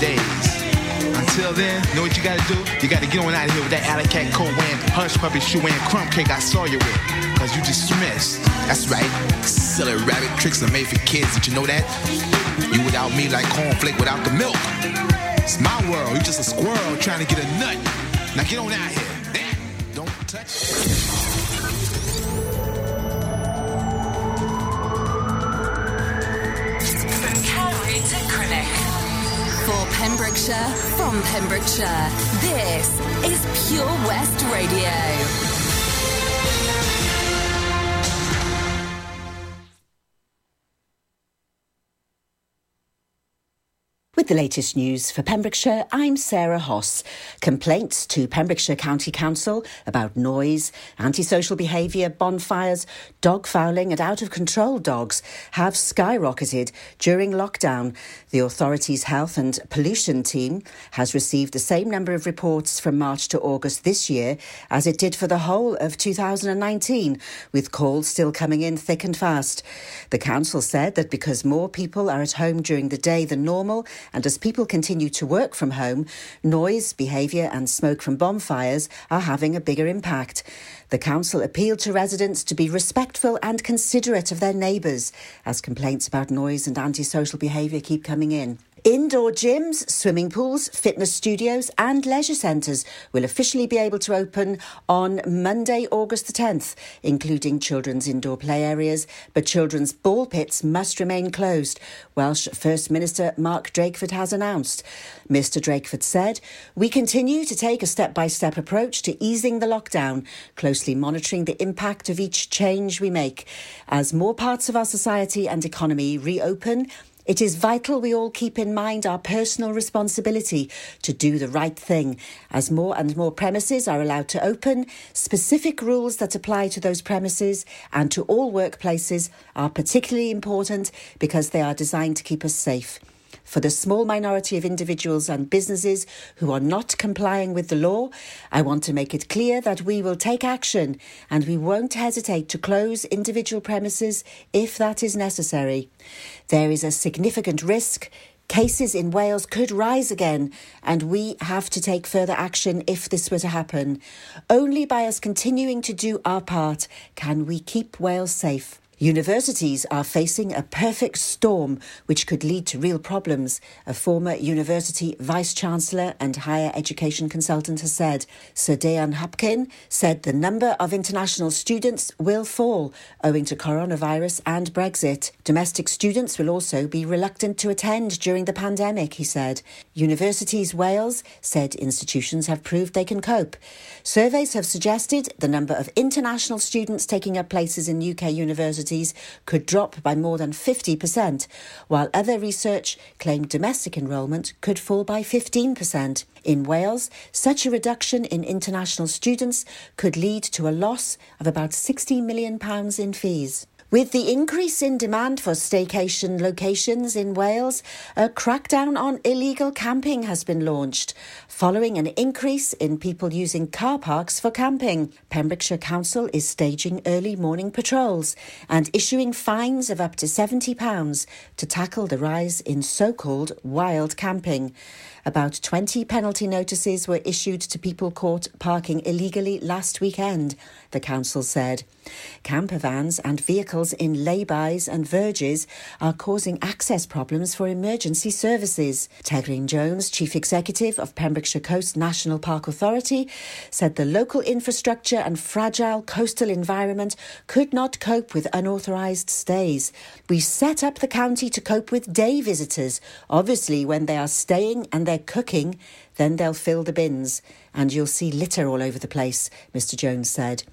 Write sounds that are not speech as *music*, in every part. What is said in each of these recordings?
days. Until then, know what you gotta do? You gotta get on out of here with that alley cat coat wearing, hush puppy shoe and crumb cake I saw you with. Cause you dismissed. That's right. Silly rabbit tricks are made for kids. Did you know that? You without me like cornflake without the milk. It's my world. You just a squirrel trying to get a nut. Now get on out here. Don't touch. For Pembrokeshire, from Pembrokeshire, this is Pure West Radio. With the latest news for Pembrokeshire, I'm Sarah Hoss. Complaints to Pembrokeshire County Council about noise, antisocial behaviour, bonfires, dog fouling, and out of control dogs have skyrocketed during lockdown. The authority's health and pollution team has received the same number of reports from March to August this year as it did for the whole of 2019, with calls still coming in thick and fast. The council said that because more people are at home during the day than normal, as people continue to work from home, noise, behaviour, and smoke from bonfires are having a bigger impact. The council appealed to residents to be respectful and considerate of their neighbours as complaints about noise and antisocial behaviour keep coming in. Indoor gyms, swimming pools, fitness studios, and leisure centres will officially be able to open on Monday, August the 10th, including children's indoor play areas, but children's ball pits must remain closed, Welsh First Minister Mark Drakeford has announced. Mr Drakeford said, We continue to take a step by step approach to easing the lockdown, closely monitoring the impact of each change we make. As more parts of our society and economy reopen, it is vital we all keep in mind our personal responsibility to do the right thing. As more and more premises are allowed to open, specific rules that apply to those premises and to all workplaces are particularly important because they are designed to keep us safe. For the small minority of individuals and businesses who are not complying with the law, I want to make it clear that we will take action and we won't hesitate to close individual premises if that is necessary. There is a significant risk Cases in Wales could rise again, and we have to take further action if this were to happen. Only by us continuing to do our part can we keep Wales safe. Universities are facing a perfect storm which could lead to real problems, a former university vice chancellor and higher education consultant has said. Sir Deian Hopkin said the number of international students will fall owing to coronavirus and Brexit. Domestic students will also be reluctant to attend during the pandemic, he said. Universities Wales said institutions have proved they can cope. Surveys have suggested the number of international students taking up places in UK universities could drop by more than 50%, while other research claimed domestic enrolment could fall by 15%. In Wales, such a reduction in international students could lead to a loss of about £60 million in fees. With the increase in demand for staycation locations in Wales, a crackdown on illegal camping has been launched, following an increase in people using car parks for camping. Pembrokeshire Council is staging early morning patrols and issuing fines of up to £70 to tackle the rise in so called wild camping. About 20 penalty notices were issued to people caught parking illegally last weekend, the council said. Camper vans and vehicles in laybys and verges are causing access problems for emergency services. Tegryn Jones, Chief Executive of Pembrokeshire Coast National Park Authority, said the local infrastructure and fragile coastal environment could not cope with unauthorised stays. We set up the county to cope with day visitors. Obviously, when they are staying and they're cooking, then they'll fill the bins and you'll see litter all over the place, Mr. Jones said.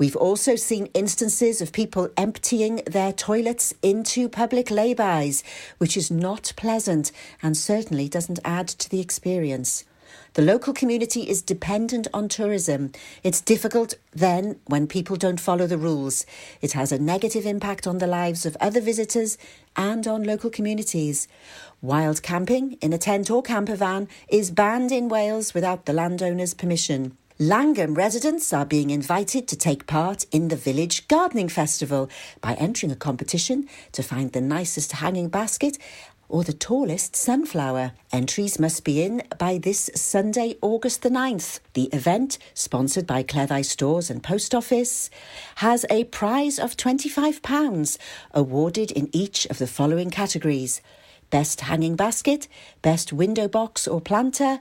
We've also seen instances of people emptying their toilets into public laybys, which is not pleasant and certainly doesn't add to the experience. The local community is dependent on tourism. It's difficult then when people don't follow the rules. It has a negative impact on the lives of other visitors and on local communities. Wild camping in a tent or camper van is banned in Wales without the landowner's permission. Langham residents are being invited to take part in the Village Gardening Festival by entering a competition to find the nicest hanging basket or the tallest sunflower. Entries must be in by this Sunday, August the 9th. The event, sponsored by Cleddau Stores and Post Office, has a prize of £25 awarded in each of the following categories Best Hanging Basket, Best Window Box or Planter,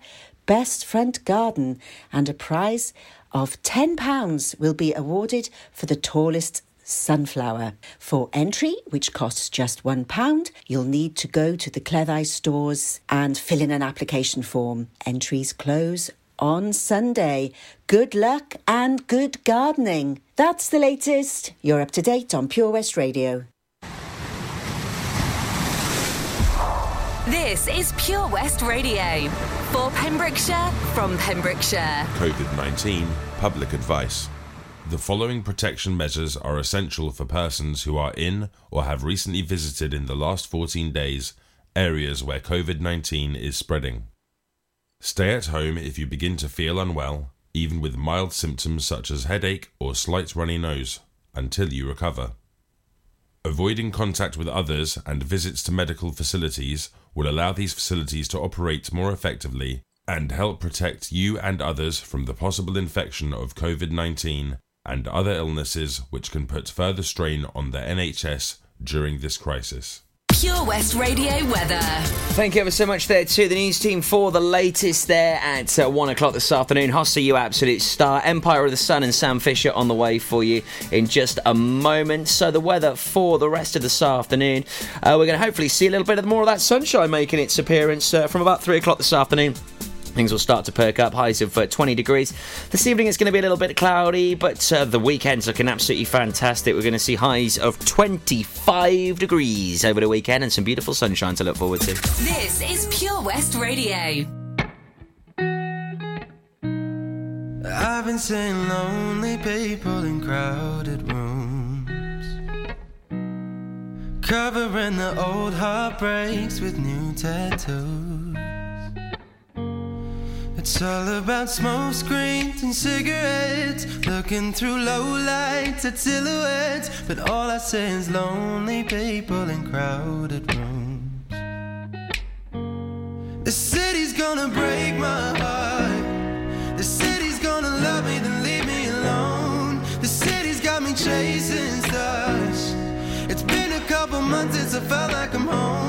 Best Front Garden, and a prize of £10 will be awarded for the tallest sunflower. For entry, which costs just £1, you'll need to go to the Cleddau stores and fill in an application form. Entries close on Sunday. Good luck and good gardening. That's the latest. You're up to date on Pure West Radio. This is Pure West Radio for Pembrokeshire from Pembrokeshire. COVID 19 Public Advice. The following protection measures are essential for persons who are in or have recently visited in the last 14 days areas where COVID 19 is spreading. Stay at home if you begin to feel unwell, even with mild symptoms such as headache or slight runny nose, until you recover. Avoiding contact with others and visits to medical facilities will allow these facilities to operate more effectively and help protect you and others from the possible infection of COVID 19 and other illnesses which can put further strain on the NHS during this crisis. Pure West Radio weather. Thank you ever so much there to the news team for the latest there at uh, one o'clock this afternoon. Hossie, you absolute star. Empire of the Sun and Sam Fischer on the way for you in just a moment. So the weather for the rest of this afternoon, uh, we're going to hopefully see a little bit of more of that sunshine making its appearance uh, from about three o'clock this afternoon. Things will start to perk up, highs of uh, 20 degrees. This evening it's going to be a little bit cloudy, but uh, the weekend's looking absolutely fantastic. We're going to see highs of 25 degrees over the weekend and some beautiful sunshine to look forward to. This is Pure West Radio. I've been seeing lonely people in crowded rooms, covering the old heartbreaks with new tattoos. It's all about smoke screens and cigarettes, looking through low lights at silhouettes. But all I see is lonely people in crowded rooms. The city's gonna break my heart. The city's gonna love me, then leave me alone. The city's got me chasing stars. It's been a couple months since I felt like I'm home.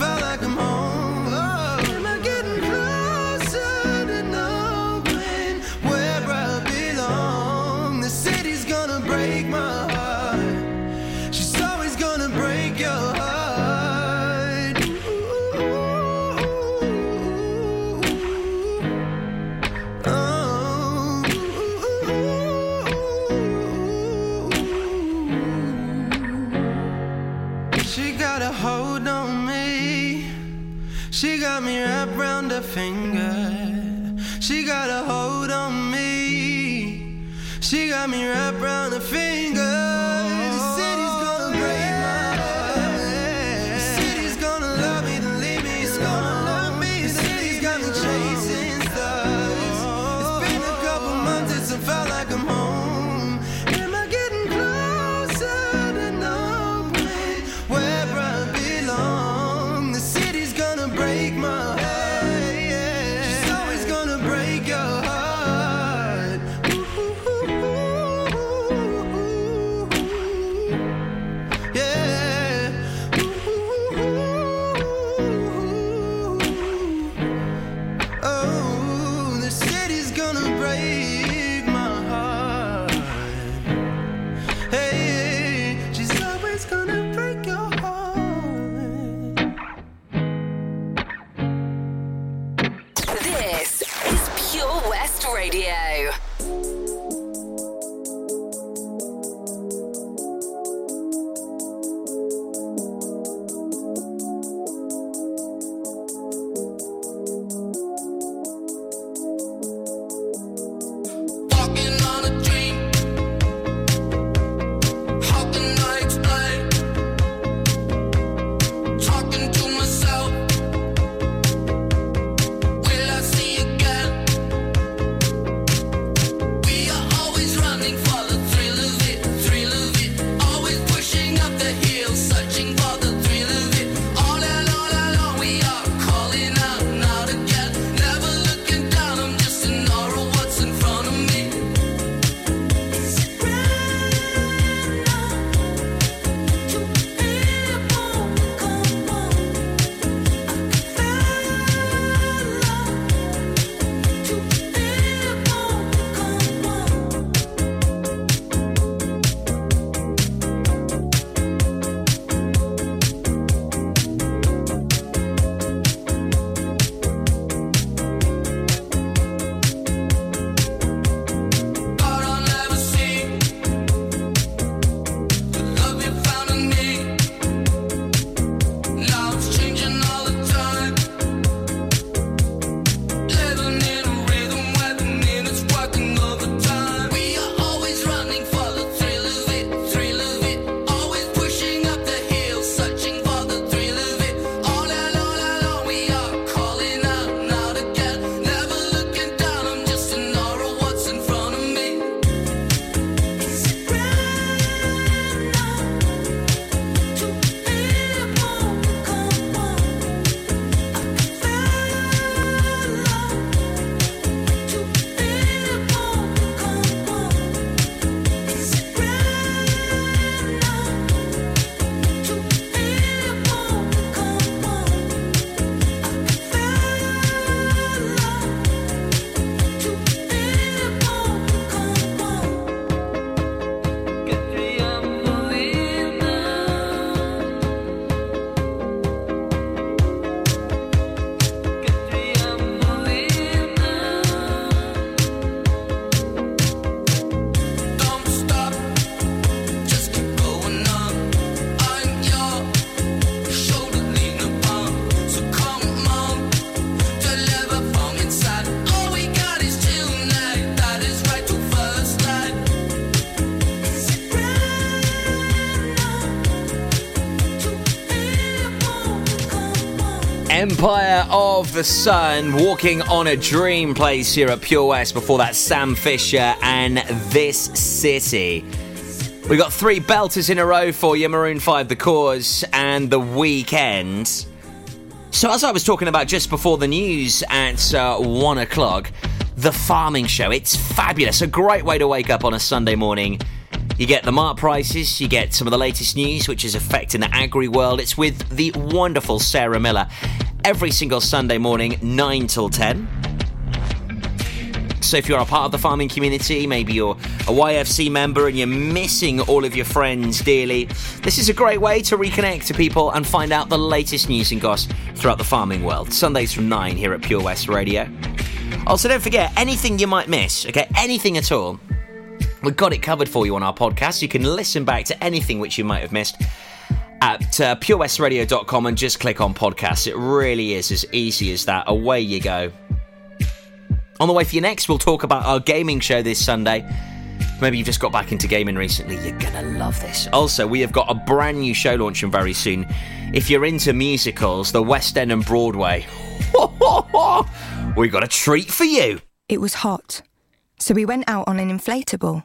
felt like I'm home. Empire of the Sun, Walking on a Dream plays here at Pure West. Before that, Sam Fischer and This City. We got three belters in a row for you Maroon 5, The Corrs, and The Weeknd. So, as I was talking about just before the news at uh, one o'clock, The Farming Show. It's fabulous. A great way to wake up on a Sunday morning. You get the mark prices, you get some of the latest news which is affecting the agri world. It's with the wonderful Sarah Miller every single Sunday morning, 9 till 10. So if you're a part of the farming community, maybe you're a YFC member and you're missing all of your friends dearly, this is a great way to reconnect to people and find out the latest news and goss throughout the farming world. Sundays from 9 here at Pure West Radio. Also, don't forget anything you might miss, okay? Anything at all. We've got it covered for you on our podcast. You can listen back to anything which you might have missed at uh, purewestradio.com and just click on podcasts. It really is as easy as that. Away you go. On the way for you next, we'll talk about our gaming show this Sunday. Maybe you've just got back into gaming recently, you're gonna love this. Also, we have got a brand new show launching very soon. If you're into musicals, the West End and Broadway, *laughs* we got a treat for you. It was hot, so we went out on an inflatable.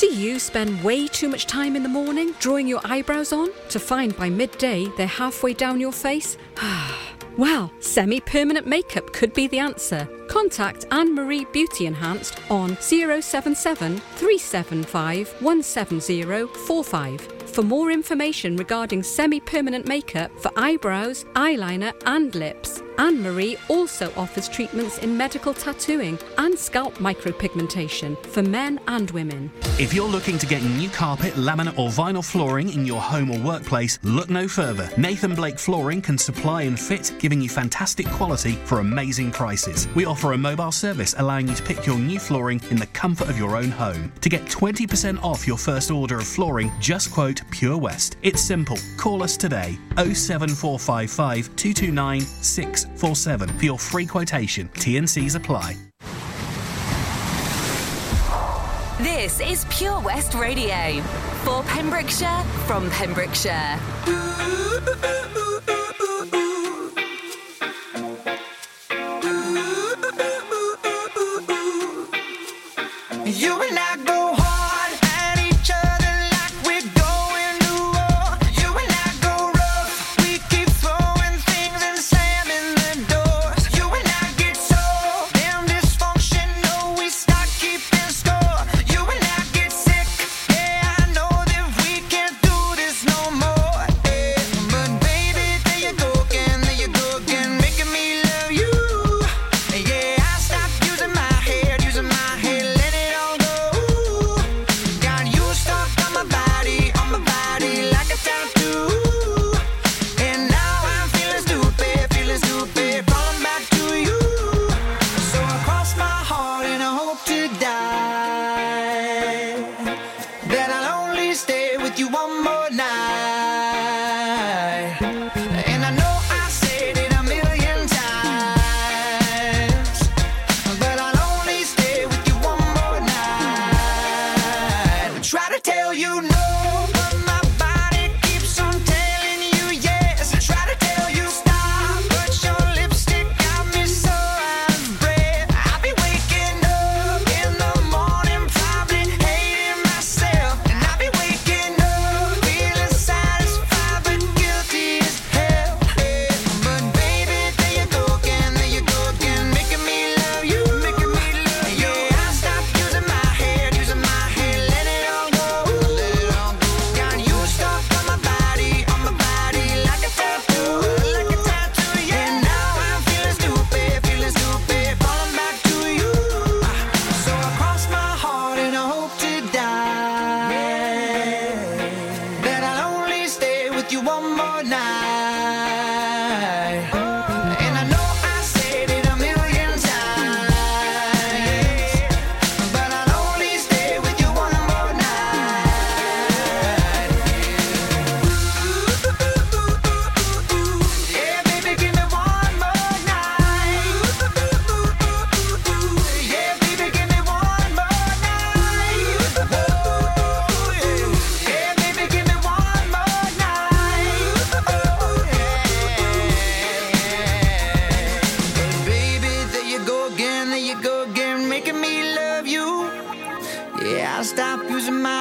Do you spend way too much time in the morning drawing your eyebrows on to find by midday they're halfway down your face? *sighs* well, semi permanent makeup could be the answer. Contact Anne Marie Beauty Enhanced on 077 375 17045 for more information regarding semi permanent makeup for eyebrows, eyeliner, and lips. Anne Marie also offers treatments in medical tattooing and scalp micropigmentation for men and women. If you're looking to get new carpet, laminate, or vinyl flooring in your home or workplace, look no further. Nathan Blake Flooring can supply and fit, giving you fantastic quality for amazing prices. We offer a mobile service allowing you to pick your new flooring in the comfort of your own home. To get 20% off your first order of flooring, just quote Pure West. It's simple. Call us today 07455 229 647 for your free quotation. TNCs apply. This is Pure West Radio for Pembrokeshire from Pembrokeshire. *laughs*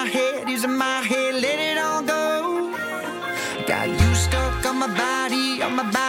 my head, using my head, let it all go. Got you stuck on my body, on my body.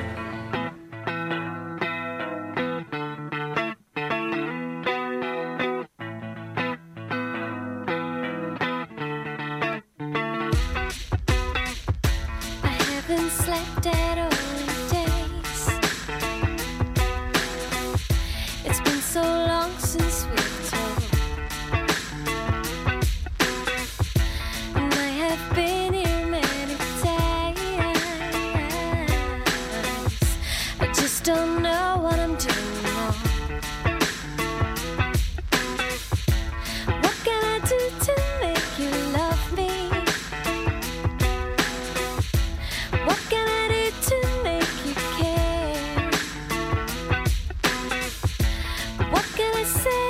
say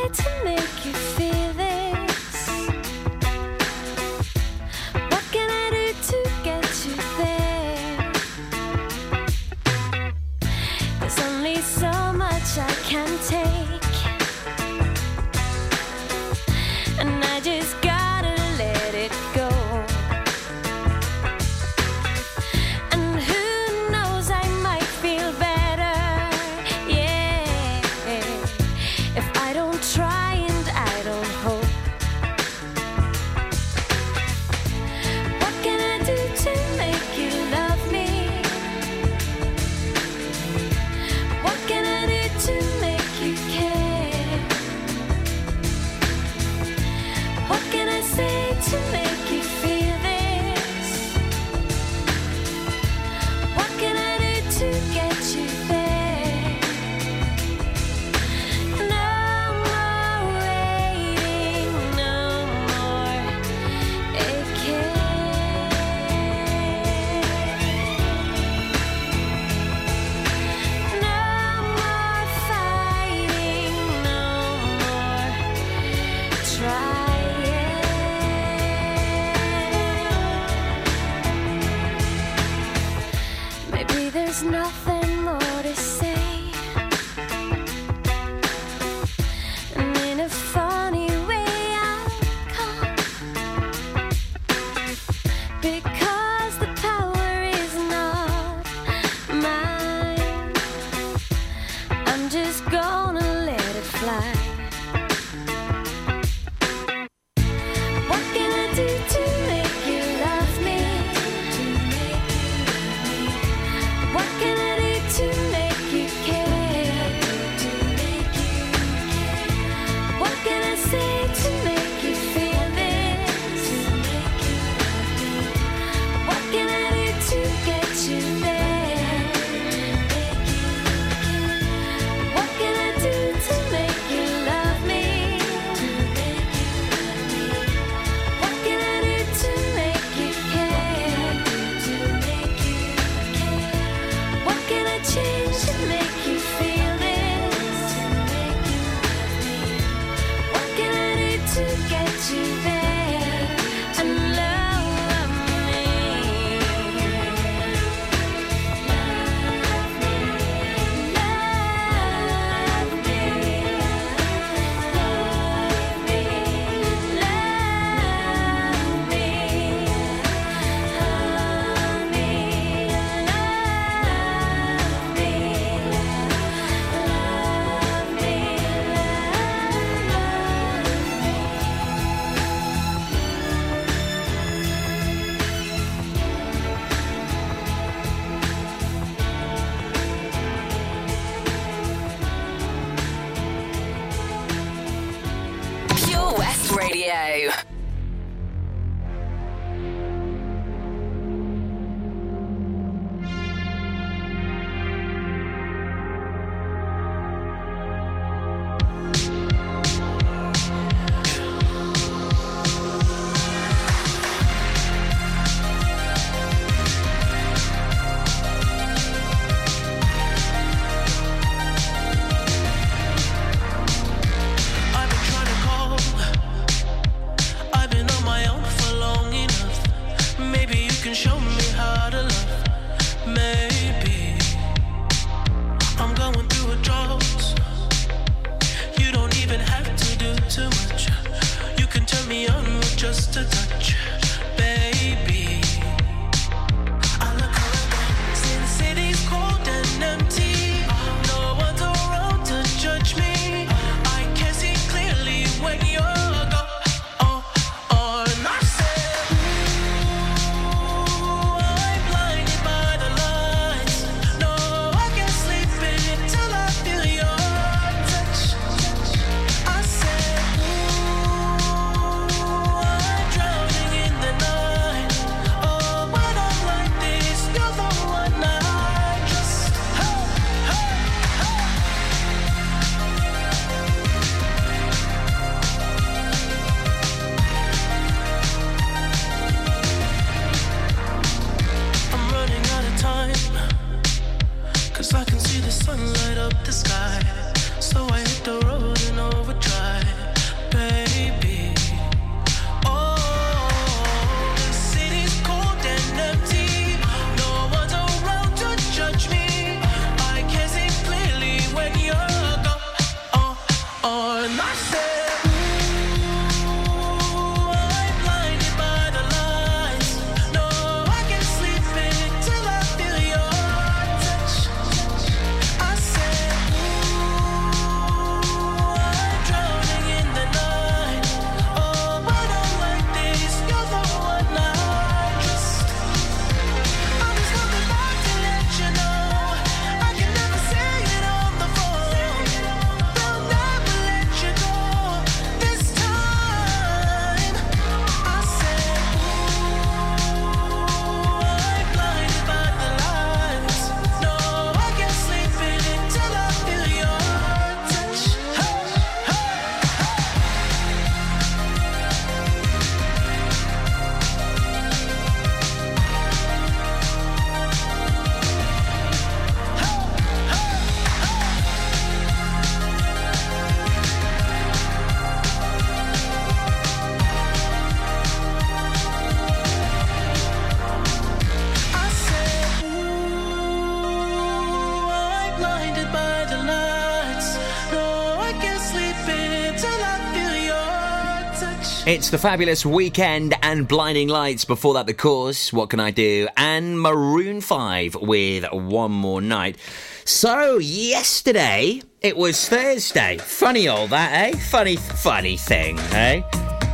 It's the fabulous Weeknd and blinding lights. Before that, the Corrs. What can I do? And Maroon Five with one more night. So yesterday it was Thursday. Funny all that, eh? Funny, funny thing, eh?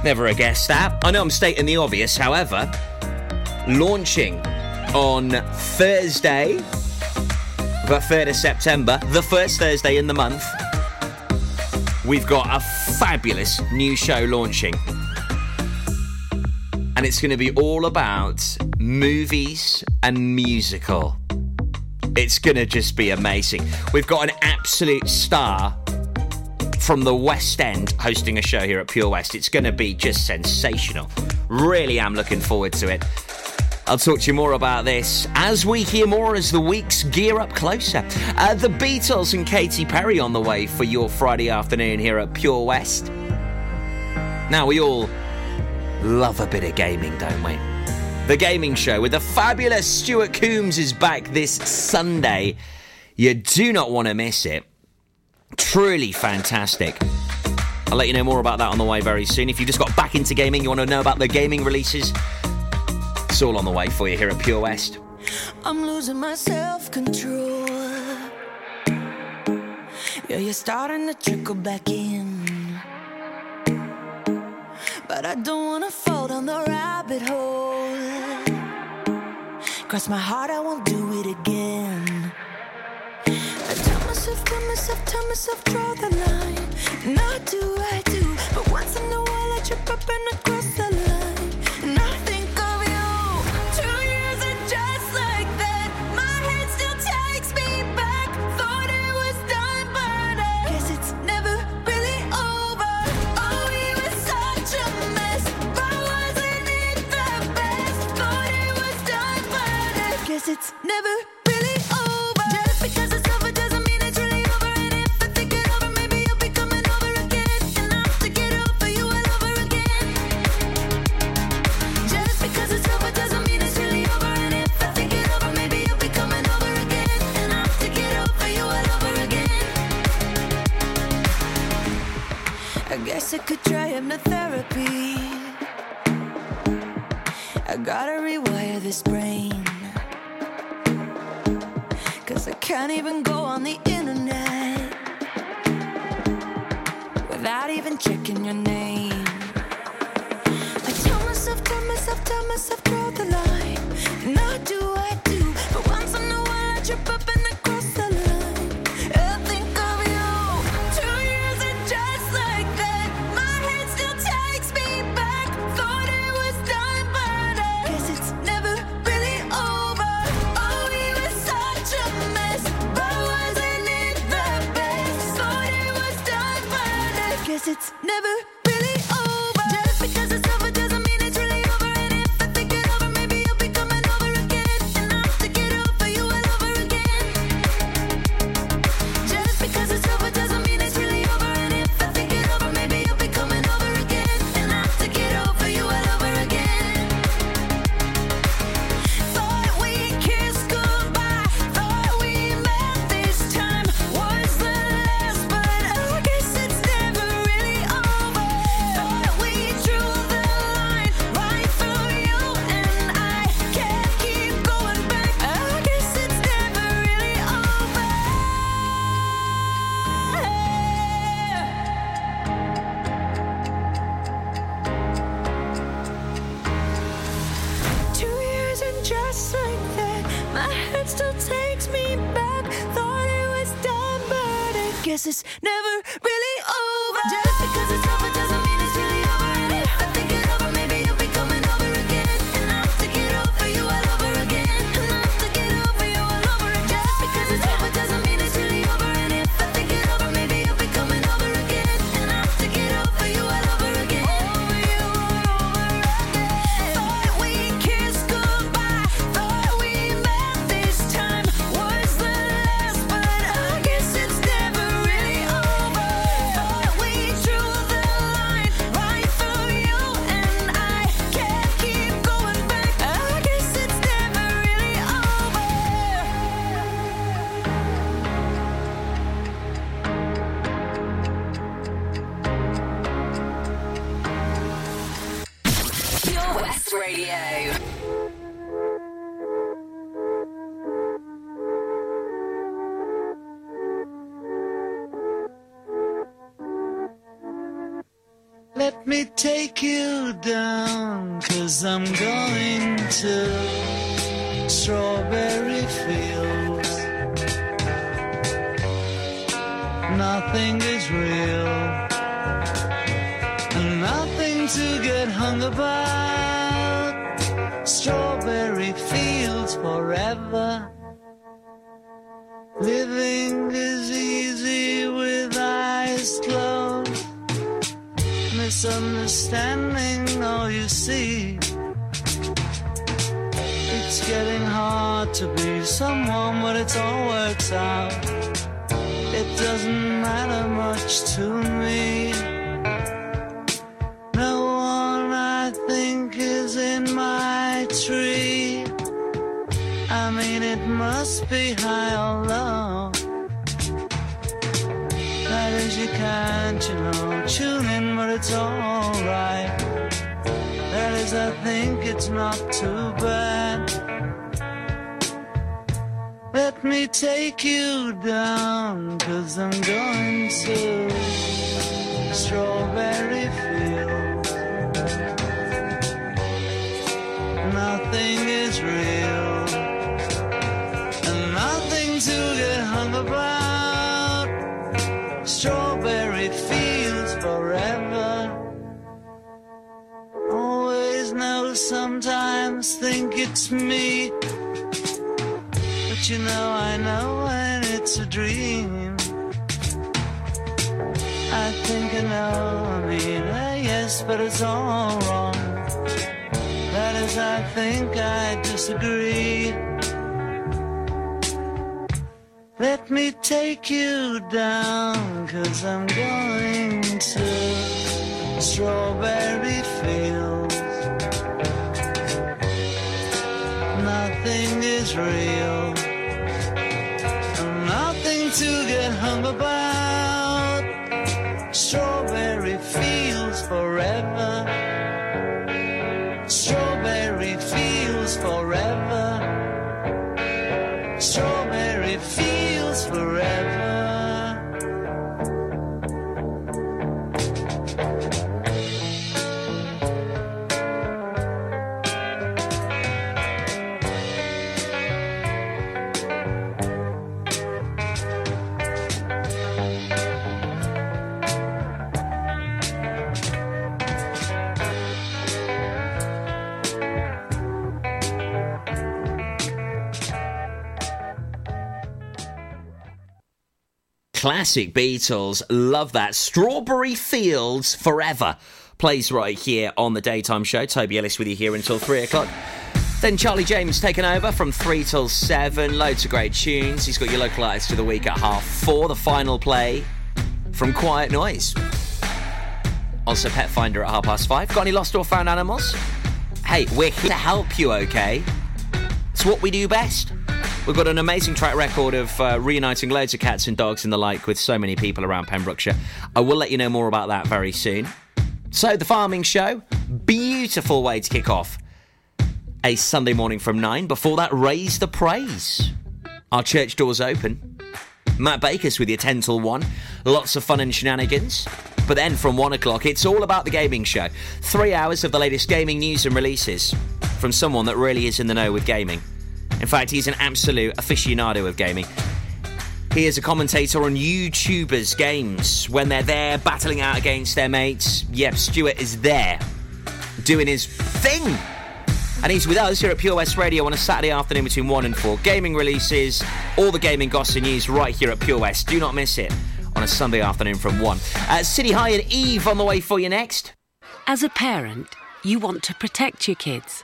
Never a guess that. I know I'm stating the obvious. However, launching on Thursday, the third of September, the first Thursday in the month. We've got a fabulous new show launching and it's going to be all about movies and musical. It's going to just be amazing. We've got an absolute star from the West End hosting a show here at Pure West. It's going to be just sensational. Really am looking forward to it. I'll talk to you more about this as we hear more as the weeks gear up closer. Uh, the Beatles and Katy Perry on the way for your Friday afternoon here at Pure West. Now, we all love a bit of gaming, don't we? The Gaming Show with the fabulous Stuart Coombs is back this Sunday. You do not want to miss it. Truly fantastic. I'll let you know more about that on the way very soon. If you just got back into gaming, you want to know about the gaming releases, it's all on the way for you here at Pure West. I'm losing my self control. Yeah, you're starting to trickle back in. But I don't wanna fall down the rabbit hole. Cross my heart, I won't do it again. I tell myself, tell myself, tell myself, draw the line. I do, I do. But once in a while, I trip up and I cross the guess it's never really over. Just because it's over doesn't mean it's really over. And if I think it over, maybe you'll be coming over again. And I have to get over you all over again. Just because it's over doesn't mean it's really over. And if I think it over, maybe you'll be coming over again. And I have to get over you all over again. I guess I could try hypnotherapy. I gotta rewire this brain. I can't even go on the internet without even checking your name. I tell myself, tell myself, tell myself, draw the line. Take you down, cause I'm going to strawberry fields. Nothing is real, and nothing to get hung about. Strawberry fields forever. Living is easy with eyes closed. Misunderstanding all you see. It's getting hard to be someone, but it all works out. It doesn't matter much to me. No one I think is in my tree. I mean, it must be high or low. You can't, you know, tune in, but it's alright. That is, I think it's not too bad. Let me take you down, cause I'm going to Strawberry Fields. Nothing is real, and nothing to get hung about. It's me. But you know, I know when it's a dream. I think I know, I mean, yes, but it's all wrong. That is, I think I disagree. Let me take you down, cause I'm going to Strawberry Fields. Is real, nothing to get hung about. Classic Beatles. Love that. Strawberry Fields Forever plays right here on the daytime show. Toby Ellis with you here until three o'clock. Then Charlie James taking over from three till seven. Loads of great tunes. He's got your local artist of the week at half four. The final play from Quiet Noise. Also, Pet Finder at half past five. Got any lost or found animals? Hey, we're here to help you, okay? It's what we do best. We've got an amazing track record of uh, reuniting loads of cats and dogs and the like with so many people around Pembrokeshire. I will let you know more about that very soon. So, the farming show, beautiful way to kick off a Sunday morning from 9. Before that, raise the praise. Our church doors open. Matt Baker's with you 10 till 1. Lots of fun and shenanigans. But then from 1 o'clock, it's all about the gaming show. Three hours of the latest gaming news and releases from someone that really is in the know with gaming. In fact, he's an absolute aficionado of gaming. He is a commentator on YouTubers' games when they're there battling out against their mates. Yep, Stuart is there doing his thing. And he's with us here at Pure West Radio on a Saturday afternoon between 1 and 4. Gaming releases, all the gaming gossip news right here at Pure West. Do not miss it on a Sunday afternoon from 1. Uh, City High and Eve on the way for you next. As a parent, you want to protect your kids.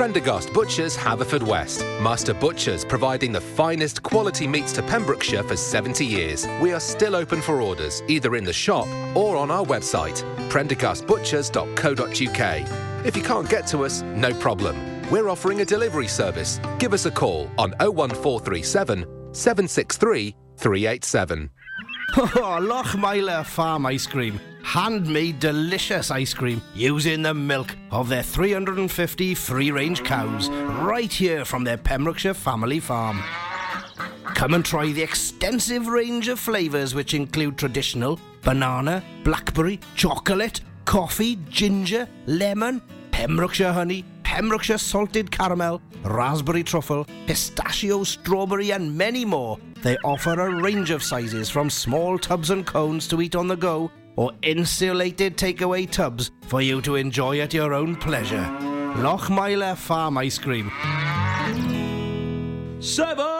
Prendergast Butchers, Haverfordwest. Master Butchers providing the finest quality meats to Pembrokeshire for 70 years. We are still open for orders, either in the shop or on our website, prendergastbutchers.co.uk. If you can't get to us, no problem. We're offering a delivery service. Give us a call on 01437 763 387. Oh, *laughs* oh Lochmeyler Farm Ice Cream. Handmade delicious ice cream using the milk of their 350 free range cows right here from their Pembrokeshire family farm. Come and try the extensive range of flavours which include traditional banana, blackberry, chocolate, coffee, ginger, lemon, Pembrokeshire honey, Pembrokeshire salted caramel, raspberry truffle, pistachio, strawberry, and many more. They offer a range of sizes from small tubs and cones to eat on the go or insulated takeaway tubs for you to enjoy at your own pleasure. Lochmeyler Farm Ice Cream. Seven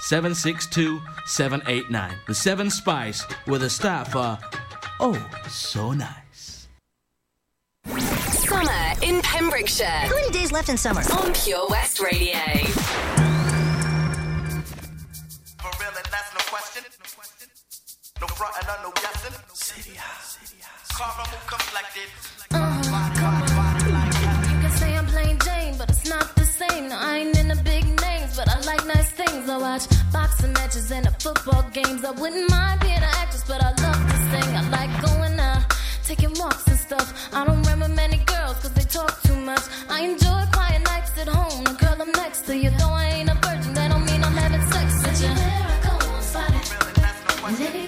762 789. The Seven Spice, with a staff are oh so nice. Summer in Pembrokeshire. How many days left in summer? On Pure West Radio. No frontin' or no guessing. Caramel complected. Uh, you can say I'm plain Jane, but it's not the same. No, I ain't in the big names, but I like nice things. I watch boxing matches and the football games. I wouldn't mind being an actress, but I love to sing. I like going out, taking walks and stuff. I don't remember many girls, cause they talk too much. I enjoy quiet nights at home. The girl I'm next to you, though I ain't a virgin, that don't mean I'm having sex with you. Go, I'm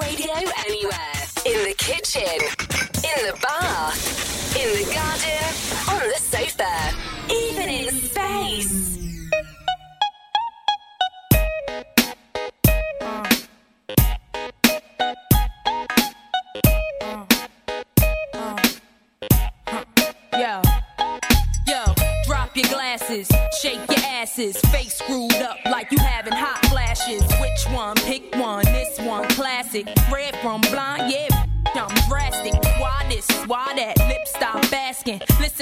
Radio anywhere. In the kitchen, in the bath, in the garden, on the sofa, even in space. Yo, yo, drop your glasses, shake your asses, face screwed up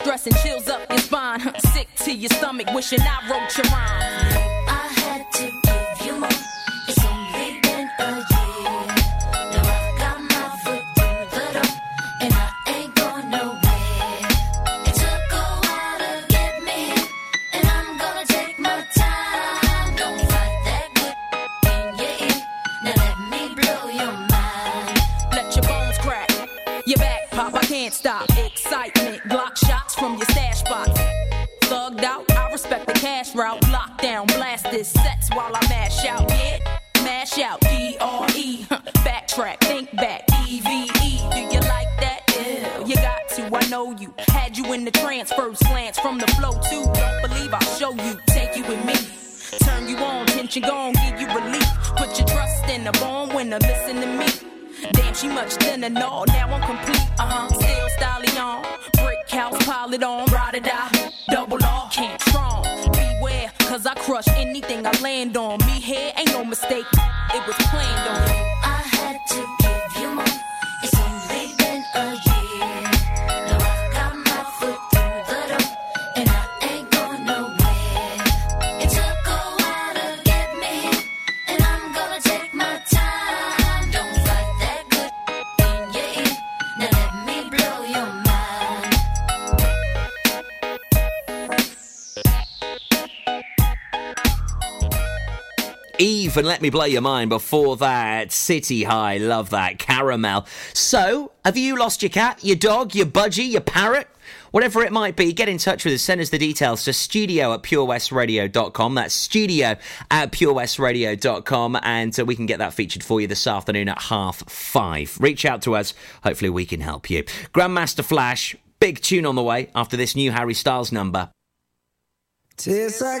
stress and chills up your spine. Sick to your stomach, wishing I wrote your rhyme. and Let Me Blow Your Mind before that. City High, love that. Caramel. So, have you lost your cat, your dog, your budgie, your parrot? Whatever it might be, get in touch with us. Send us the details to studio at purewestradio.com. That's studio at purewestradio.com. And uh, we can get that featured for you this afternoon at half five. Reach out to us. Hopefully, we can help you. Grandmaster Flash, big tune on the way after this new Harry Styles number. Tastes like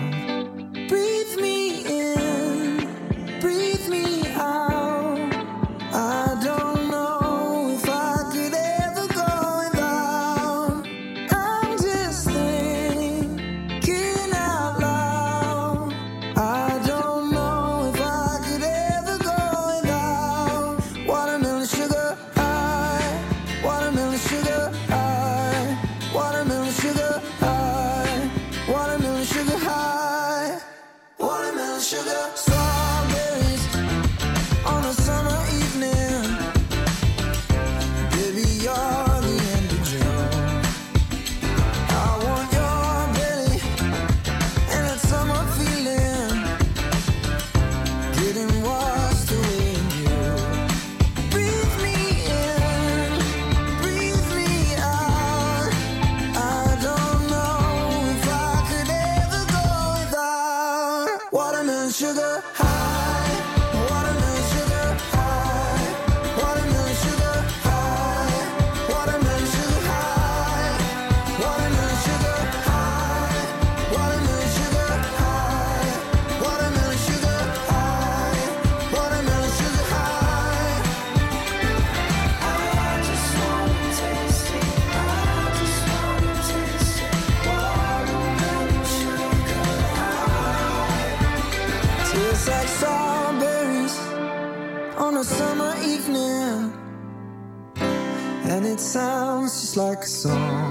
like a song.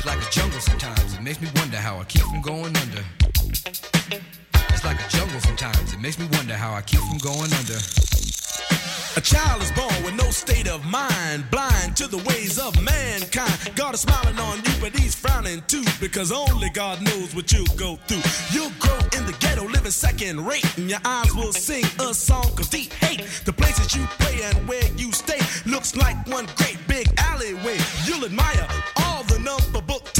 It's like a jungle sometimes. It makes me wonder how I keep from going under. It's like a jungle sometimes. It makes me wonder how I keep from going under. A child is born with no state of mind, blind to the ways of mankind. God is smiling on you, but he's frowning too, because only God knows what you'll go through. You'll grow in the ghetto, living second rate, and your eyes will sing a song of deep hate. The places you play and where you stay looks like one great big alleyway. You'll admire all number book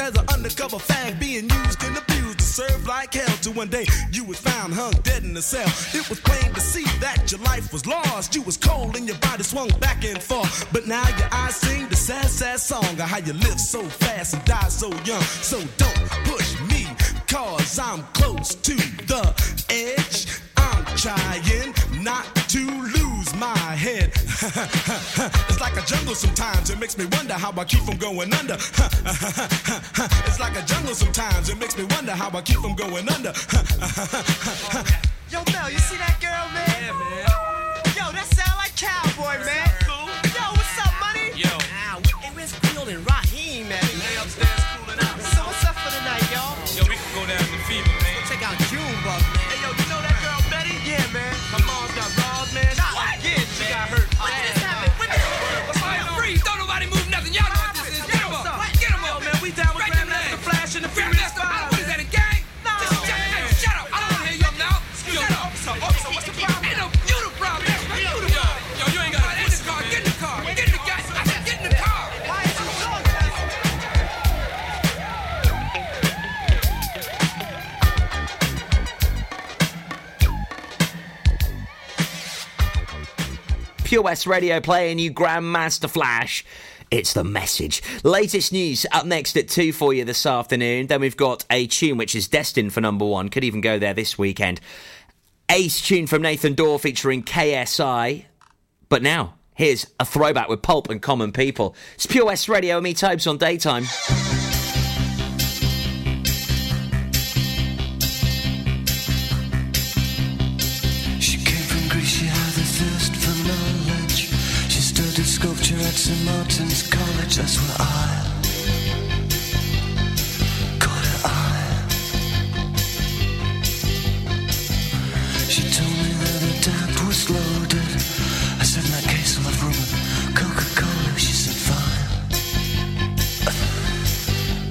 as an undercover fag, being used and abused to serve like hell. Till one day you was found hung dead in a cell. It was plain to see that your life was lost. You was cold and your body swung back and forth. But now your eyes sing the sad, sad song of how you live so fast and die so young. So don't push me, cause I'm close to the edge. I'm trying not to lose my head. *laughs* it's like a jungle sometimes. It makes me wonder how I keep from going under. *laughs* it's like a jungle sometimes. It makes me wonder how I keep from going under. Yo, Mel, you see that girl, man? Yeah, man. Yo, that sound like cowboy, man. Pure West Radio playing you Grandmaster Flash. It's the message. Latest news up next at 2 for you this afternoon. Then we've got a tune which is destined for number one. Could even go there this weekend. Ace tune from Nathan Dawe featuring KSI. But now, here's a throwback with Pulp and Common People. It's Pure West Radio, me Tobes on daytime. St. Martin's College, that's where I caught her eye. She told me that the dad was loaded. I said, in that case, I'll have rum and Coca-Cola. She said, fine.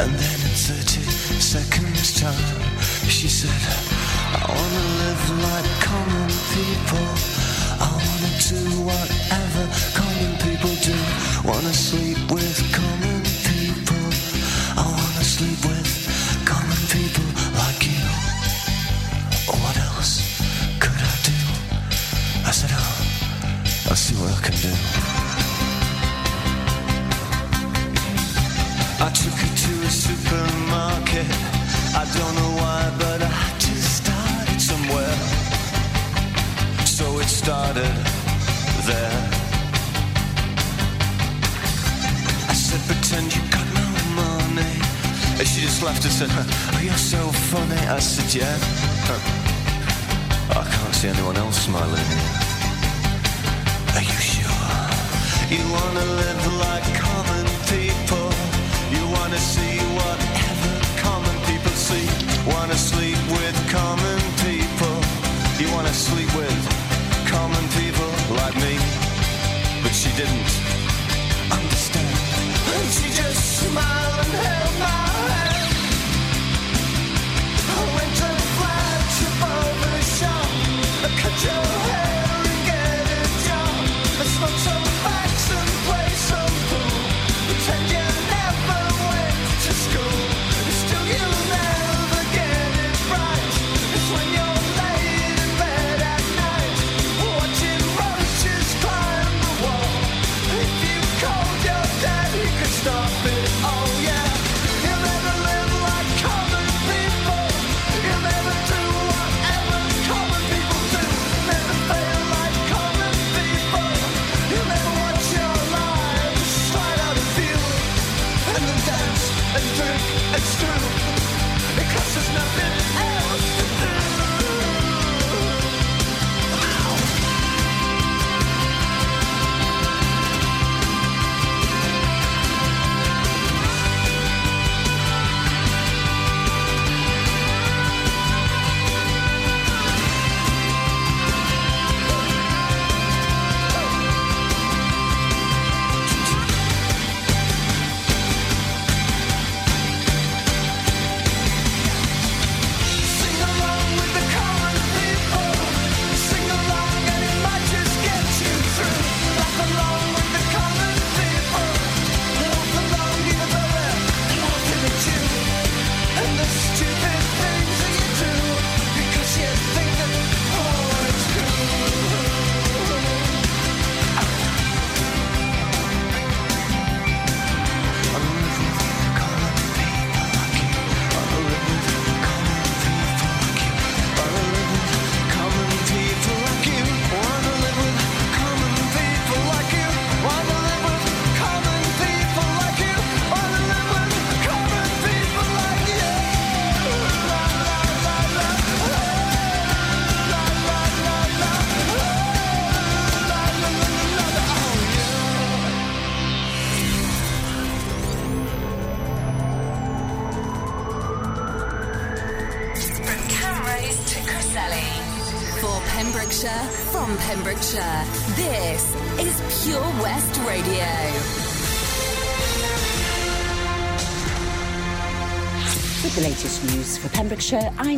And then in 30 seconds time, she said, I wanna live like common people. I wanna do whatever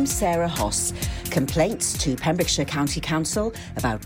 I'm Sarah Hoss. Complaints to Pembrokeshire County Council about